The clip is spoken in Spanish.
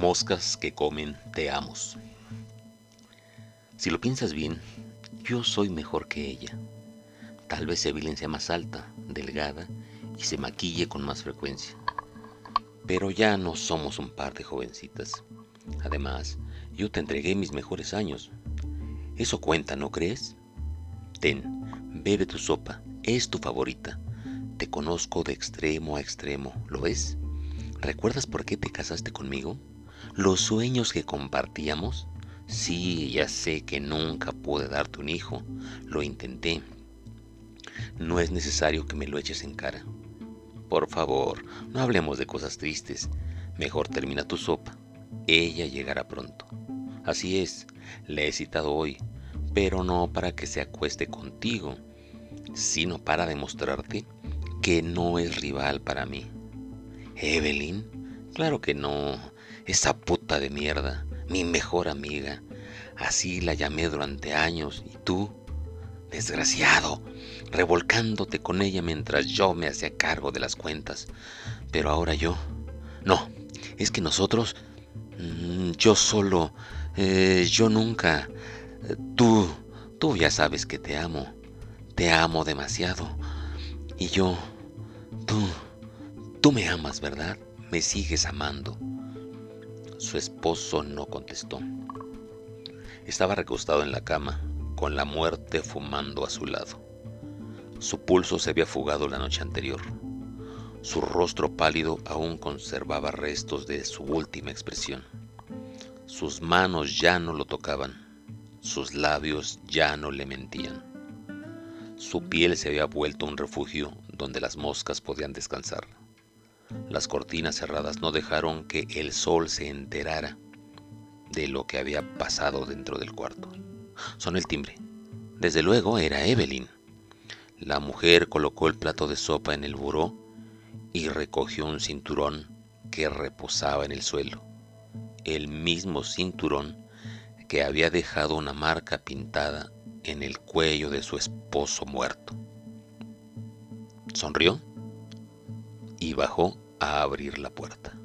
Moscas que comen te amos. Si lo piensas bien, yo soy mejor que ella. Tal vez Evelyn sea más alta, delgada y se maquille con más frecuencia. Pero ya no somos un par de jovencitas. Además, yo te entregué mis mejores años. Eso cuenta, ¿no crees? Ten, bebe tu sopa, es tu favorita. Te conozco de extremo a extremo, ¿lo ves? ¿Recuerdas por qué te casaste conmigo? Los sueños que compartíamos. Sí, ya sé que nunca pude darte un hijo. Lo intenté. No es necesario que me lo eches en cara. Por favor, no hablemos de cosas tristes. Mejor termina tu sopa. Ella llegará pronto. Así es, le he citado hoy, pero no para que se acueste contigo, sino para demostrarte que no es rival para mí. Evelyn, claro que no, esa puta de mierda, mi mejor amiga. Así la llamé durante años y tú, desgraciado, revolcándote con ella mientras yo me hacía cargo de las cuentas. Pero ahora yo... No, es que nosotros... Mm, yo solo... Eh, yo nunca... Tú... Tú ya sabes que te amo. Te amo demasiado. Y yo... Tú... Tú me amas, ¿verdad? Me sigues amando. Su esposo no contestó. Estaba recostado en la cama, con la muerte fumando a su lado. Su pulso se había fugado la noche anterior. Su rostro pálido aún conservaba restos de su última expresión. Sus manos ya no lo tocaban, sus labios ya no le mentían. Su piel se había vuelto un refugio donde las moscas podían descansar. Las cortinas cerradas no dejaron que el sol se enterara de lo que había pasado dentro del cuarto. Sonó el timbre. Desde luego era Evelyn. La mujer colocó el plato de sopa en el buró y recogió un cinturón que reposaba en el suelo. El mismo cinturón que había dejado una marca pintada en el cuello de su esposo muerto. Sonrió y bajó a abrir la puerta.